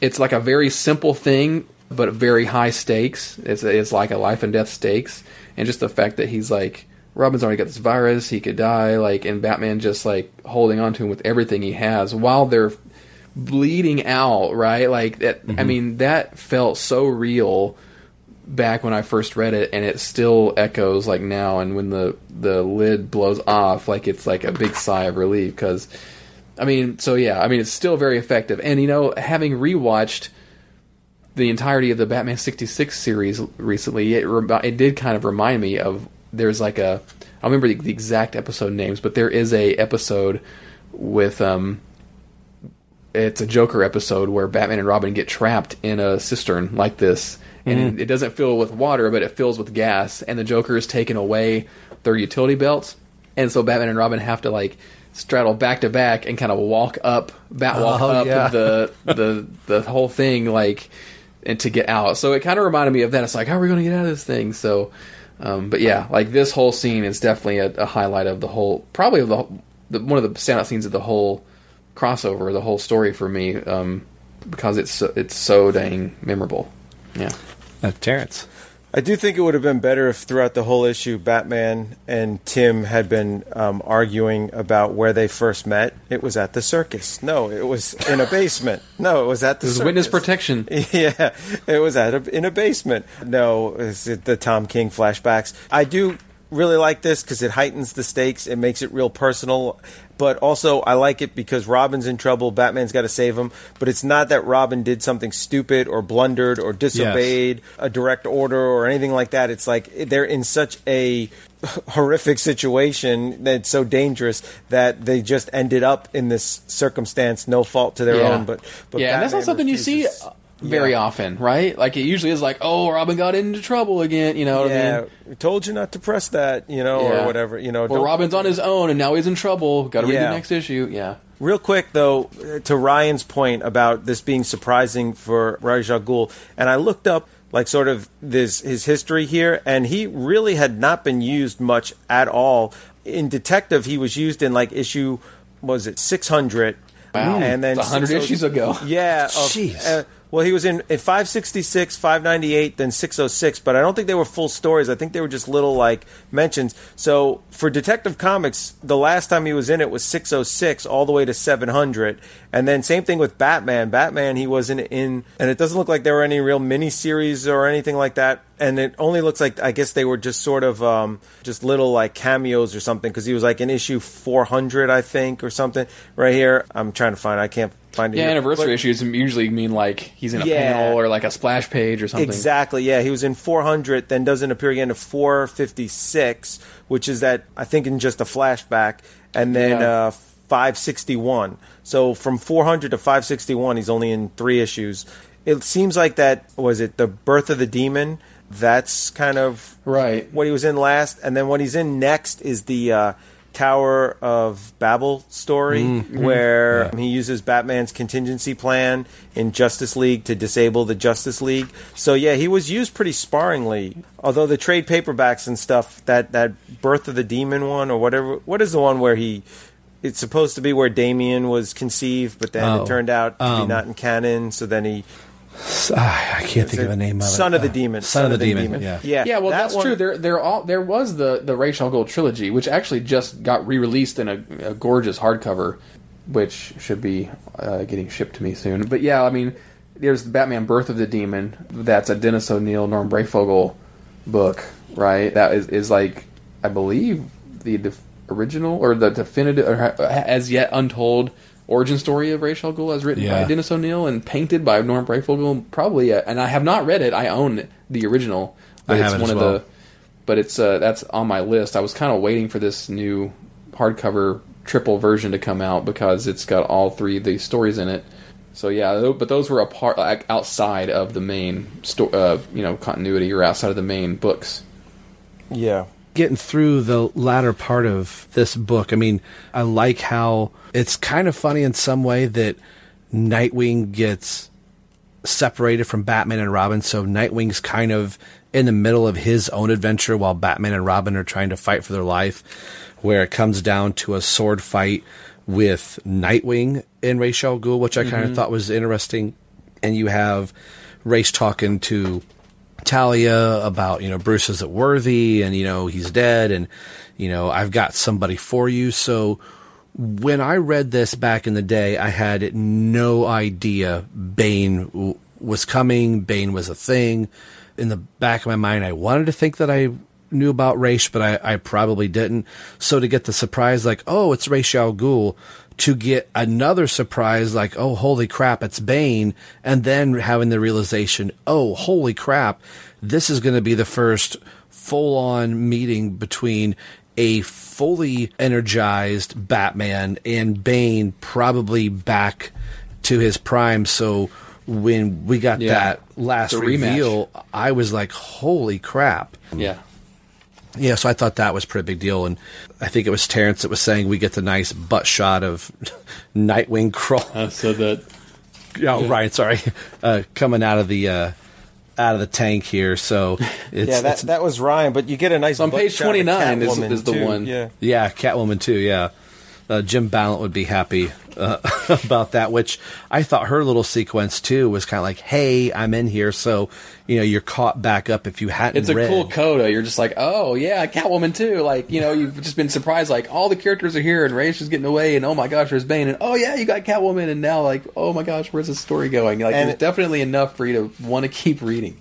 It's like a very simple thing, but very high stakes. It's it's like a life and death stakes, and just the fact that he's like Robin's already got this virus, he could die, like, and Batman just like holding on to him with everything he has while they're bleeding out, right? Like that. Mm-hmm. I mean, that felt so real back when I first read it, and it still echoes like now. And when the the lid blows off, like it's like a big sigh of relief because, I mean, so yeah, I mean, it's still very effective. And you know, having rewatched the entirety of the Batman sixty six series recently, it re- it did kind of remind me of there's like a I remember the, the exact episode names, but there is a episode with um it's a Joker episode where Batman and Robin get trapped in a cistern like this, and mm-hmm. it doesn't fill with water, but it fills with gas, and the Joker is taking away their utility belts, and so Batman and Robin have to like straddle back to back and kind of walk up, bat walk oh, up yeah. the the the whole thing like, and to get out. So it kind of reminded me of that. It's like, how are we going to get out of this thing? So, um, but yeah, like this whole scene is definitely a, a highlight of the whole, probably of the, the, one of the standout scenes of the whole crossover, the whole story for me, um, because it's so, it's so dang memorable. Yeah. Uh, Terrence. I do think it would have been better if throughout the whole issue, Batman and Tim had been um, arguing about where they first met. It was at the circus. No, it was in a basement. No, it was at the. It was witness protection. Yeah, it was at a, in a basement. No, it's the Tom King flashbacks. I do really like this because it heightens the stakes. It makes it real personal but also I like it because Robin's in trouble. Batman's got to save him. But it's not that Robin did something stupid or blundered or disobeyed yes. a direct order or anything like that. It's like they're in such a horrific situation that's so dangerous that they just ended up in this circumstance, no fault to their yeah. own. But, but yeah, Batman and that's not something refuses. you see very yeah. often, right? Like it usually is like, oh, Robin got into trouble again. You know what yeah, I mean? Told you not to press that, you know, yeah. or whatever. You know, or Robin's on his own and now he's in trouble. Got to read the next issue. Yeah. Real quick though, to Ryan's point about this being surprising for Ra's al Ghul, and I looked up like sort of this his history here, and he really had not been used much at all. In Detective, he was used in like issue was it six hundred. Wow, and then hundred issues ago. Yeah, jeez. Uh, well, he was in, in 566, 598, then 606, but I don't think they were full stories. I think they were just little like mentions. So for Detective Comics, the last time he was in it was 606 all the way to 700. And then same thing with Batman. Batman, he wasn't in, and it doesn't look like there were any real miniseries or anything like that. And it only looks like, I guess they were just sort of um, just little like cameos or something because he was like in issue 400, I think, or something right here. I'm trying to find, I can't find it. yeah, anniversary but, issues usually mean like he's in a yeah, panel or like a splash page or something. Exactly. Yeah, he was in 400, then doesn't appear again to 456, which is that I think in just a flashback, and then yeah. uh, 561. So from 400 to 561, he's only in three issues. It seems like that was it the birth of the demon. That's kind of right what he was in last, and then what he's in next is the. Uh, Tower of Babel story mm-hmm. where yeah. he uses Batman's contingency plan in Justice League to disable the Justice League. So yeah, he was used pretty sparingly. Although the trade paperbacks and stuff, that that Birth of the Demon one or whatever, what is the one where he? It's supposed to be where Damian was conceived, but then oh, it turned out to um, be not in canon. So then he I can't think of the name of it. Son of the Uh, Demon. Son, of the, Demon. Yeah. yeah, yeah, well, that that's one- true. There, there, all there was the the Ra's al Ghul trilogy, which actually just got re-released in a, a gorgeous hardcover, which should be uh, getting shipped to me soon. But yeah, I mean, there's the Batman: Birth of the Demon. That's a Dennis O'Neil, Norm Breyfogle book, right? That is, is like, I believe, the def- original or the definitive, or as yet untold origin story of Ra's al Ghul, as written Yeah. by Dennis O'Neil and painted by Norm Breyfogle. Probably, uh, and I have not read it. I own the original. But I it's one as of well. the but it's uh, that's on my list. I was kind of waiting for this new hardcover triple version to come out because it's got all three of these stories in it. So yeah, but those were a part like, outside of the main sto- uh, you know continuity or outside of the main books. Yeah. Getting through the latter part of this book, I mean, I like how it's kind of funny in some way that Nightwing gets separated from Batman and Robin. So Nightwing's kind of in the middle of his own adventure while Batman and Robin are trying to fight for their life, where it comes down to a sword fight with Nightwing and Ra's al Ghul, which I kind of mm-hmm. thought was interesting. And you have Ra's talking to Talia about, you know, Bruce isn't worthy and, you know, he's dead and, you know, I've got somebody for you. So when I read this back in the day, I had no idea Bane w- was coming, Bane was a thing. In the back of my mind, I wanted to think that I knew about Ra's, but I, I probably didn't. So to get the surprise, like, oh, it's Ra's al Ghul, to get another surprise, like, oh, holy crap, it's Bane, and then having the realization, oh, holy crap, this is going to be the first full on meeting between a fully energized Batman and Bane, probably back to his prime. So when we got Yeah. that last The rematch. reveal, I was like, holy crap. Yeah. Yeah, so I thought that was pretty big deal, and I think it was Terrence that was saying we get the nice butt shot of Nightwing crawl. I said that. Oh, Yeah. right. Sorry, uh, coming out of the uh, out of the tank here. So it's, yeah, that it's- that was Ryan, but you get a nice. on butt page 29 is- is the too. one. Yeah, Yeah, Catwoman too. Yeah, uh, Jim Balent would be happy uh, about that. Which I thought her little sequence too was kind of like, "Hey, I'm in here," so you know you're caught back up if you hadn't. It's a read. cool coda. You're just like, oh yeah, Catwoman too. Like you know, you've just been surprised. Like all the characters are here, and Ra's is getting away, and oh my gosh, there's Bane, and oh yeah, you got Catwoman, and now like, oh my gosh, where's the story going? Like, And there's definitely enough for you to want to keep reading.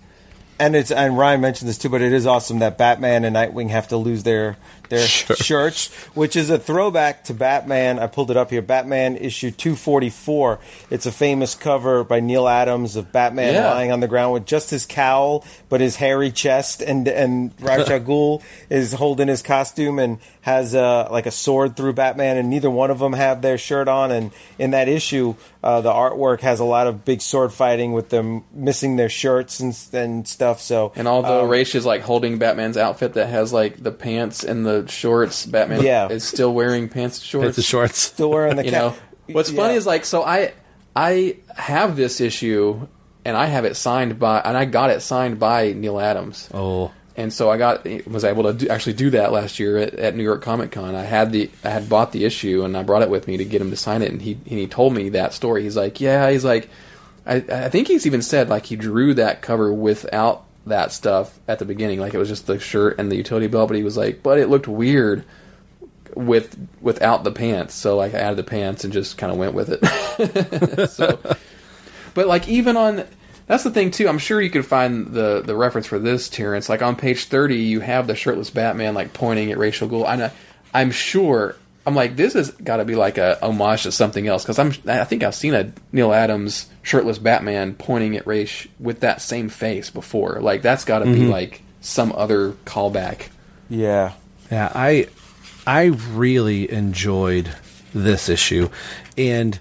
and it's and Ryan mentioned this too, but it is awesome that Batman and Nightwing have to lose their their shirts, which is a throwback to Batman. I pulled it up here. Batman issue two forty four. It's a famous cover by Neal Adams of Batman Yeah. lying on the ground with just his cowl, but his hairy chest, and and Ra's al Ghul is holding his costume and has uh, like a sword through Batman, and neither one of them have their shirt on. And in that issue, uh, the artwork has a lot of big sword fighting with them missing their shirts and and stuff. So And although um, Ra's is like holding Batman's outfit that has like the pants and the shorts, Batman Yeah. is still wearing pants and shorts. It's the shorts. still wearing the you cap. know what's funny is like so i i have this issue and i have it signed by and i got it signed by neal adams Oh, and so i got was able to do, actually do that last year at, at new york comic con i had the i had bought the issue and i brought it with me to get him to sign it and he and he told me that story he's like yeah he's like i i think he's even said like he drew that cover without that stuff at the beginning like it was just the shirt and the utility belt but he was like but it looked weird with without the pants. So like I added the pants and just kind of went with it. so, but like even on that's the thing too. I'm sure you could find the the reference for this, Terrence. Like on page thirty, you have the shirtless Batman like pointing at Ra's al Ghul. I know, I'm sure. I'm like this has got to be like a homage to something else because I'm I think I've seen a Neal Adams shirtless Batman pointing at Ra's with that same face before. Like that's got to be Mhm. like some other callback. Yeah. Yeah, I I really enjoyed this issue, and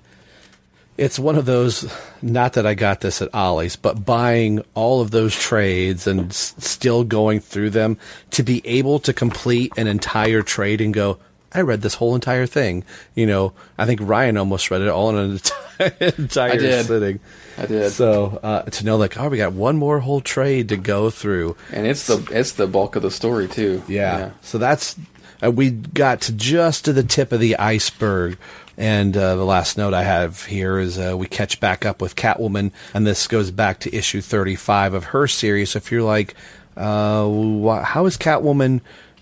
it's one of those. Not that I got this at Ollie's, but buying all of those trades and s- still going through them to be able to complete an entire trade and go. I read this whole entire thing. You know, I think Ryan almost read it all in an enti- entire I did. sitting. I did. So uh, to know, like, oh, we got one more whole trade to go through. And it's the it's the bulk of the story too. Yeah. So that's uh, we got to just to the tip of the iceberg And uh, the last note I have here is uh, we catch back up with Catwoman, and this goes back to issue 35 of her series. So if you're like, uh, wh- how is Catwoman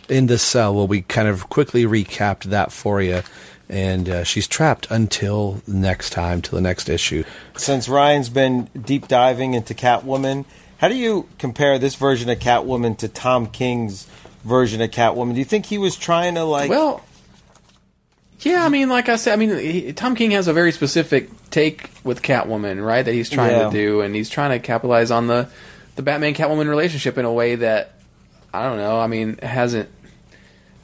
in this cell? Well, we kind of quickly recapped that for you. And uh, she's trapped until next time, till the next issue. Since Ryan's been deep diving into Catwoman, how do you compare this version of Catwoman to Tom King's version of Catwoman? Do you think he was trying to like? Well, yeah, I mean, like I said, I mean, he, Tom King has a very specific take with Catwoman, right? That he's trying Yeah. to do, and he's trying to capitalize on the the Batman Catwoman relationship in a way that I don't know. I mean, hasn't.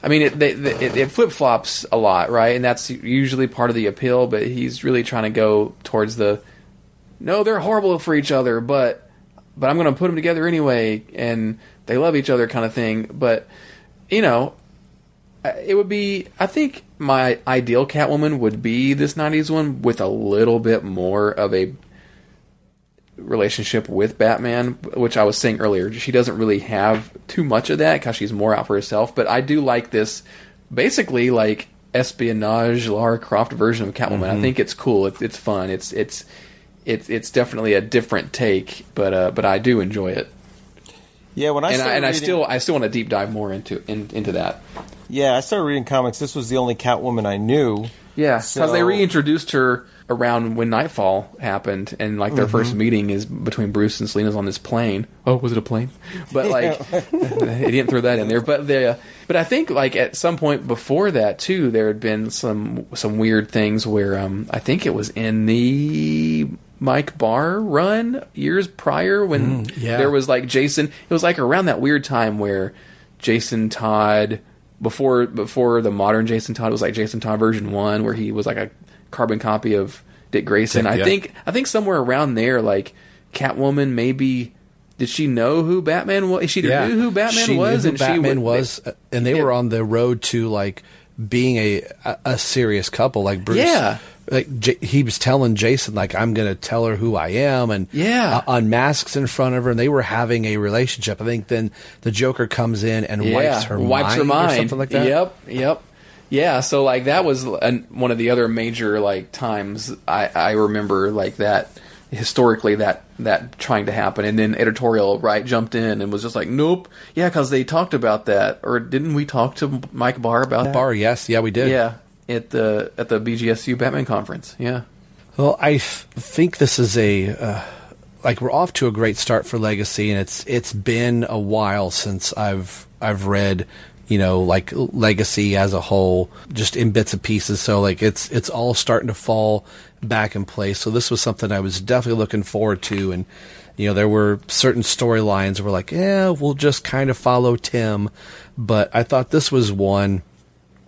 I mean, it, it, it flip flops a lot, right? And that's usually part of the appeal. But he's really trying to go towards the no, they're horrible for each other, but but I'm going to put them together anyway, and they love each other, kind of thing. But you know, it would be. I think my ideal Catwoman would be this '90s one with a little bit more of a relationship with Batman, which I was saying earlier. She doesn't really have too much of that because she's more out for herself. But I do like this, basically like espionage Lara Croft version of Catwoman. I Mhm. think it's cool. It's it's fun. It's it's it's it's definitely a different take, but uh, but I do enjoy it. Yeah, when I and I, and I still I still want to deep dive more into in, into that. Yeah, I started reading comics. This was the only Catwoman I knew. Yeah, because So- they reintroduced her around when Nightfall happened, and like their Mhm. first meeting is between Bruce and Selina's on this plane. Oh, was it a plane? But like, he didn't throw that in there. But the, but I think like at some point before that too, there had been some some weird things where um I think it was in the Mike Barr run years prior when Mm, yeah. there was like Jason. It was like around that weird time where Jason Todd before before the modern Jason Todd was like Jason Todd version one, where he was like a carbon copy of Dick Grayson. I Yeah. think I think somewhere around there, like Catwoman, maybe did she know who Batman was? She yeah. knew who Batman she was, who and Batman would, was, uh, and they were on the road to like being a a, serious couple. Like Bruce, Yeah. like J- he was telling Jason, like I'm going to tell her who I am, and Yeah. uh, unmasks in front of her, and they were having a relationship. I think then the Joker comes in and wipes her wipes mind her mind, or something like that. Yep, yep, yeah. So like that was an, one of the other major like times I, I remember like that historically that that trying to happen, and then editorial right jumped in and was just like, nope, yeah, because they talked about that, or didn't we talk to Mike Barr about that? Barr, yes, yeah, we did. Yeah, at the at the BGSU Batman conference. Yeah. Well, I f- think this is a uh, like we're off to a great start for Legacy, and it's it's been a while since I've I've read you know like Legacy as a whole, just in bits and pieces. So like it's it's all starting to fall back in place. So this was something I was definitely looking forward to, and you know there were certain storylines where like yeah we'll just kind of follow Tim, but I thought this was one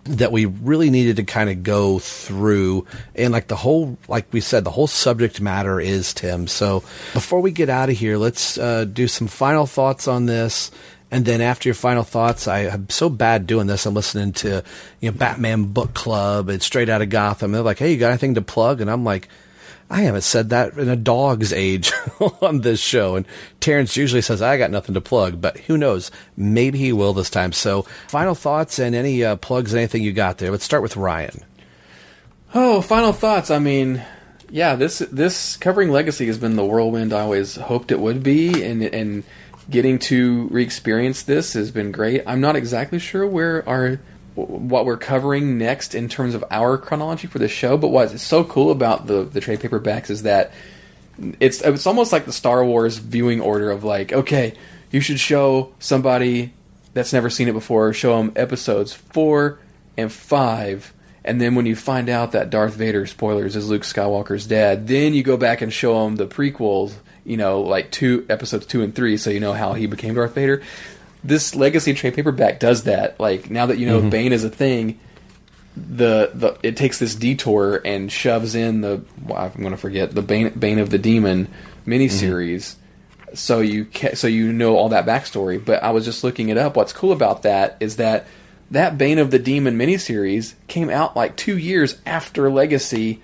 that we really needed to kind of go through. And like the whole like we said the whole subject matter is tim. So before we get out of here let's uh, do some final thoughts on this and then after your final thoughts i am so bad doing this i'm listening to you know batman book club and straight out of gotham they're like hey you got anything to plug and i'm like I haven't said that in a dog's age on this show. And Terrence usually says, I got nothing to plug, but who knows? Maybe he will this time. So, final thoughts and any uh, plugs, anything you got there. Let's start with Ryan. Oh, final thoughts. I mean, yeah, this this covering legacy has been the whirlwind I always hoped it would be, and and getting to re-experience this has been great. I'm not exactly sure where our what we're covering next in terms of our chronology for the show, but what's so cool about the the trade paperbacks is that it's it's almost like the Star Wars viewing order of like, okay, you should show somebody that's never seen it before, show them episodes four and five, and then when you find out that Darth Vader, spoilers, is Luke Skywalker's dad, then you go back and show them the prequels, you know, like two episodes two and three, so you know how he became Darth Vader. This Legacy trade paperback does that. Like now that you know Mhm. Bane is a thing, the the it takes this detour and shoves in the well, I'm going to forget the Bane, Bane of the Demon miniseries. So you ca- so you know all that backstory. But I was just looking it up. What's cool about that is that that Bane of the Demon miniseries came out like two years after Legacy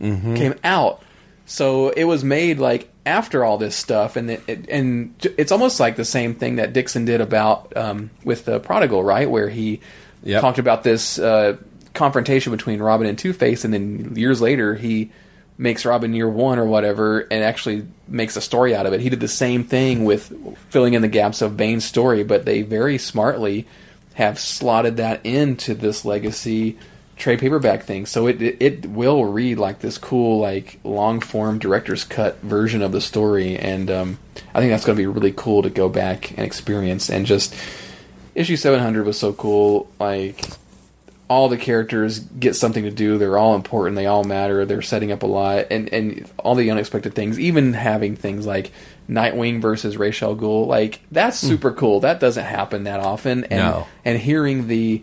came out. So it was made like after all this stuff, and it, it, and it's almost like the same thing that Dixon did about um, with the Prodigal, right? Where he talked about this uh, confrontation between Robin and Two Face, and then years later he makes Robin year one or whatever, and actually makes a story out of it. He did the same thing with filling in the gaps of Bane's story, but they very smartly have slotted that into this legacy trade paperback thing. So it, it, it will read like this cool like long form director's cut version of the story, and um, I think that's going to be really cool to go back and experience. And just issue seven hundred was so cool. Like all the characters get something to do. They're all important. They all matter. They're setting up a lot, and and all the unexpected things. Even having things like Nightwing versus Ra's al Ghul, like that's super cool. That doesn't happen that often. And No. and hearing the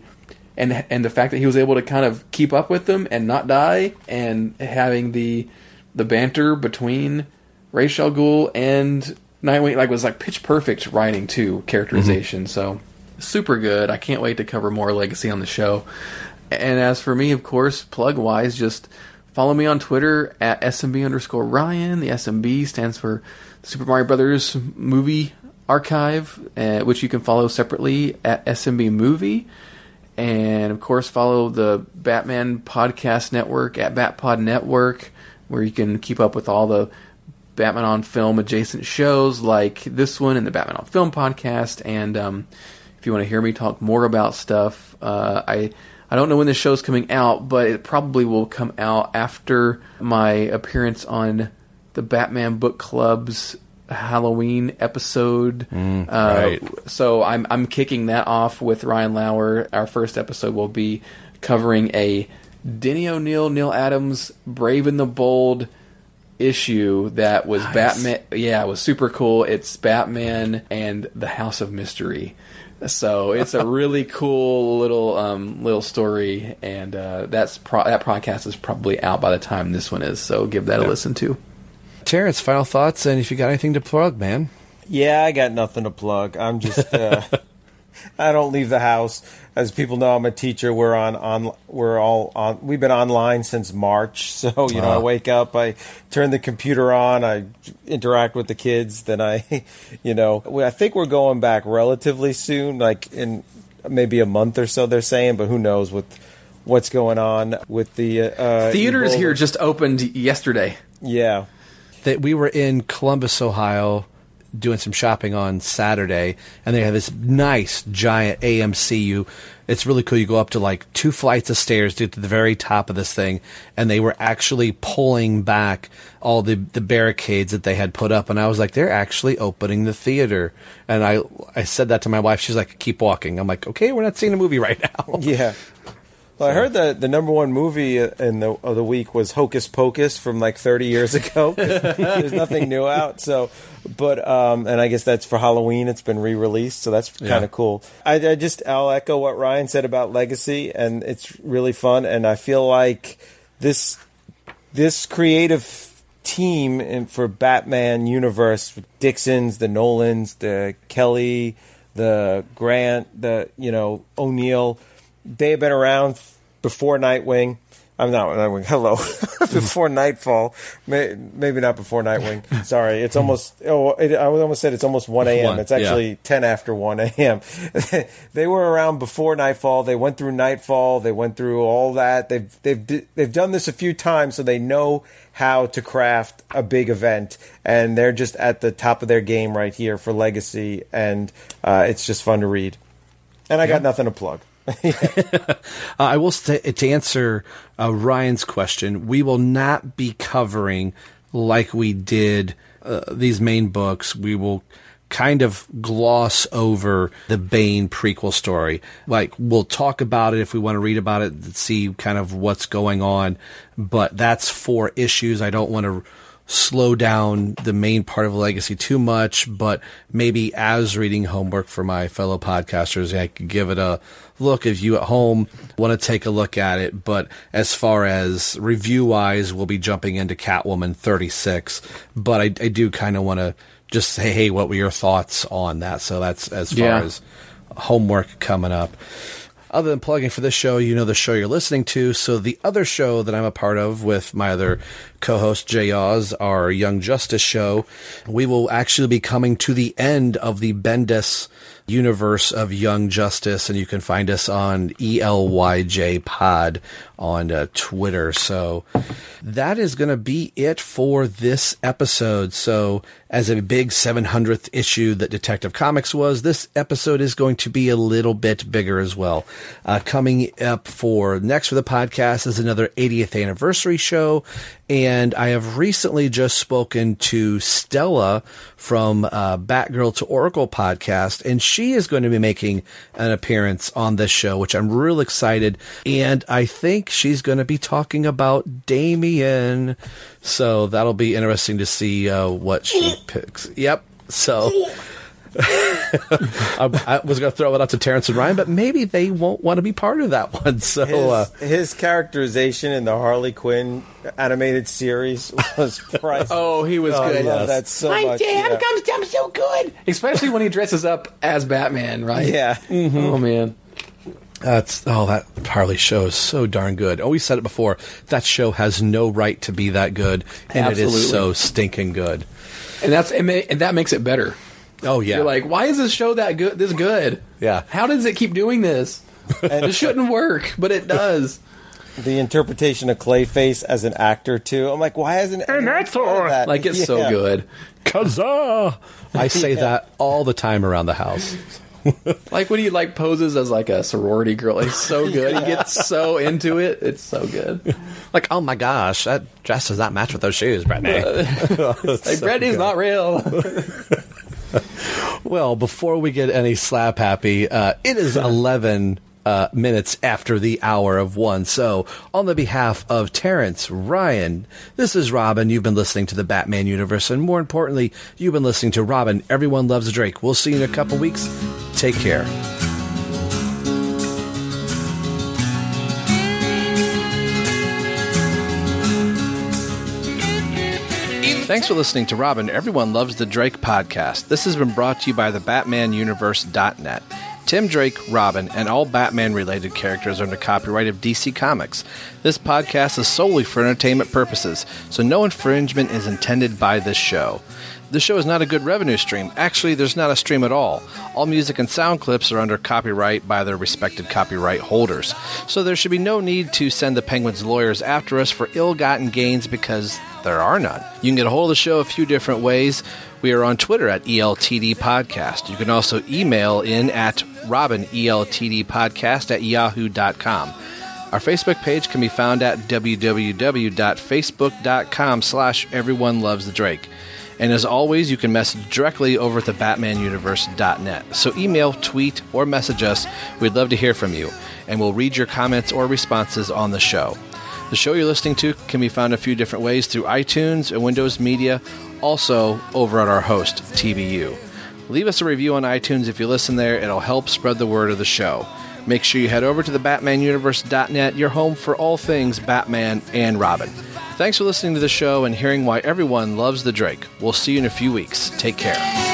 and and the fact that he was able to kind of keep up with them and not die, and having the the banter between Ra's al Ghul and Nightwing, like was like pitch perfect writing too, characterization. So super good. I can't wait to cover more Legacy on the show. And as for me, of course, plug wise, just follow me on Twitter at SMB underscore Ryan. The SMB stands for Super Mario Brothers Movie Archive, uh, which you can follow separately at SMB Movie. And of course, follow the Batman Podcast Network at Batpod Network, where you can keep up with all the Batman on Film adjacent shows like this one and the Batman on Film podcast. And um, if you want to hear me talk more about stuff, uh, I I don't know when this show's coming out, but it probably will come out after my appearance on the Batman Book Club's Halloween episode. uh, right. So I'm I'm kicking that off with Ryan Lauer. Our first episode will be covering a Denny O'Neil, Neal Adams, Brave and the Bold issue that was Batman. Yeah, it was super cool. It's Batman and the House of Mystery. So it's a really cool little um, little story, and uh, that's pro- that podcast is probably out by the time this one is. So give that a listen to. Terrence, final thoughts, and if you got anything to plug, man. Yeah, I got nothing to plug. I'm just uh, I don't leave the house. As people know, I'm a teacher. We're on on we're all on. We've been online since March. So you know, I wake up, I turn the computer on, I interact with the kids. Then I, you know, I think we're going back relatively soon, like in maybe a month or so. They're saying, but who knows with what's going on with the uh, Theaters Ebola. here just opened yesterday. Yeah. That we were in Columbus, Ohio, doing some shopping on Saturday, and they have this nice giant AMC. You, it's really cool. You go up to like two flights of stairs to to the very top of this thing, and they were actually pulling back all the the barricades that they had put up, and I was like, they're actually opening the theater, and I I said that to my wife. She's like, keep walking. I'm like, okay, we're not seeing a movie right now. Yeah. Well, I heard that the number one movie in the of the week was Hocus Pocus from like 30 years ago. There's nothing new out, so but um, and I guess that's for Halloween. It's been re-released, so that's kind Yeah. of cool. I, I just I'll echo what Ryan said about Legacy, and it's really fun. And I feel like this this creative team in, for Batman universe, Dixon's, the Nolans, the Kelly, the Grant, the you know O'Neil, they have been around before Nightwing. I'm not Nightwing. Hello, before Nightfall. May, maybe not before Nightwing. Sorry, it's almost. Oh, it, I was almost said it's almost 1 a.m. It's actually yeah. 10 after 1 a.m. they were around before Nightfall. They went through Nightfall. They went through all that. They've they've they've done this a few times, so they know how to craft a big event, and they're just at the top of their game right here for Legacy, and uh, it's just fun to read. And I got nothing to plug. Uh, I will say to answer uh, Ryan's question, we will not be covering like we did uh, these main books. We will kind of gloss over the Bane prequel story. Like we'll talk about it if we want to read about it, see kind of what's going on, but that's four issues. I don't want to slow down the main part of Legacy too much, but maybe as reading homework for my fellow podcasters, I could give it a look if you at home want to take a look at it. But as far as review wise, we'll be jumping into Catwoman 36. But I, I do kind of want to just say, hey, what were your thoughts on that? So that's as far Yeah. as homework coming up. Other than plugging for this show, you know the show you're listening to. So the other show that I'm a part of with my other co-host Jay Oz, our Young Justice show. We will actually be coming to the end of the Bendis universe of Young Justice, and you can find us on ELYJ Pod on uh, Twitter. So that is going to be it for this episode. So, as a big 700th issue that Detective Comics was, this episode is going to be a little bit bigger as well. Uh, coming up for next for the podcast is another 80th anniversary show. And I have recently just spoken to Stella from uh, Batgirl to Oracle podcast, and she is going to be making an appearance on this show, which I'm real excited. And I think she's going to be talking about Damian. So that'll be interesting to see uh, what she picks. Yep. So. I, I, was going to throw it out to Terrence and Ryan, but maybe they won't want to be part of that one. So his, uh, his characterization in the Harley Quinn animated series was priceless. oh, he was oh, good. I love that so My much. dad yeah. comes down so good, especially when he dresses up as Batman, right? Yeah. Oh man. That's oh that Harley show is so darn good. Oh, we said it before. That show has no right to be that good, and it Absolutely. is so stinking good. And that's and, ma- and that makes it better. Oh yeah, You're like, why is this show that good? This good? Yeah. How does it keep doing this? it shouldn't work, but it does. The interpretation of Clayface as an actor too. I'm like, why hasn't anyone thought of that? Like it's so Yeah. good. Kazaa! I say that all the time around the house. Like when he like poses as like a sorority girl, he's so good. He gets so into it. It's so good. Like, oh my gosh, that dress does not match with those shoes, Brittany. Like Brittany's not real. Well, before we get any slap happy, uh, it is 11 uh, minutes after the hour of one. So, on the behalf of Terrence, Ryan, this is Robin. You've been listening to the Batman universe, and more importantly, you've been listening to Robin. Everyone loves Drake. We'll see you in a couple weeks. Take care. Thanks for listening to Robin. Everyone loves the Drake podcast. This has been brought to you by the BatmanUniverse.net. Tim Drake, Robin, and all Batman related characters are under copyright of DC Comics. This podcast is solely for entertainment purposes, so no infringement is intended by this show. The show is not a good revenue stream. Actually, there's not a stream at all. All music and sound clips are under copyright by their respected copyright holders. So there should be no need to send the Penguins lawyers after us for ill gotten gains because there are none. You can get a hold of the show a few different ways. We are on Twitter at ELTD Podcast. You can also email in at Robin ELTD Podcast at yahoo.com. Our Facebook page can be found at www.facebook.com slash everyone loves the Drake. And as always, you can message directly over at the BatmanUniverse.net. So email, tweet, or message us. We'd love to hear from you, and we'll read your comments or responses on the show. The show you're listening to can be found a few different ways through iTunes and Windows Media, also over at our host, TBU. Leave us a review on iTunes if you listen there, it'll help spread the word of the show. Make sure you head over to the BatmanUniverse.net, your home for all things Batman and Robin. Thanks for listening to the show and hearing why everyone loves the Drake. We'll see you in a few weeks. Take care.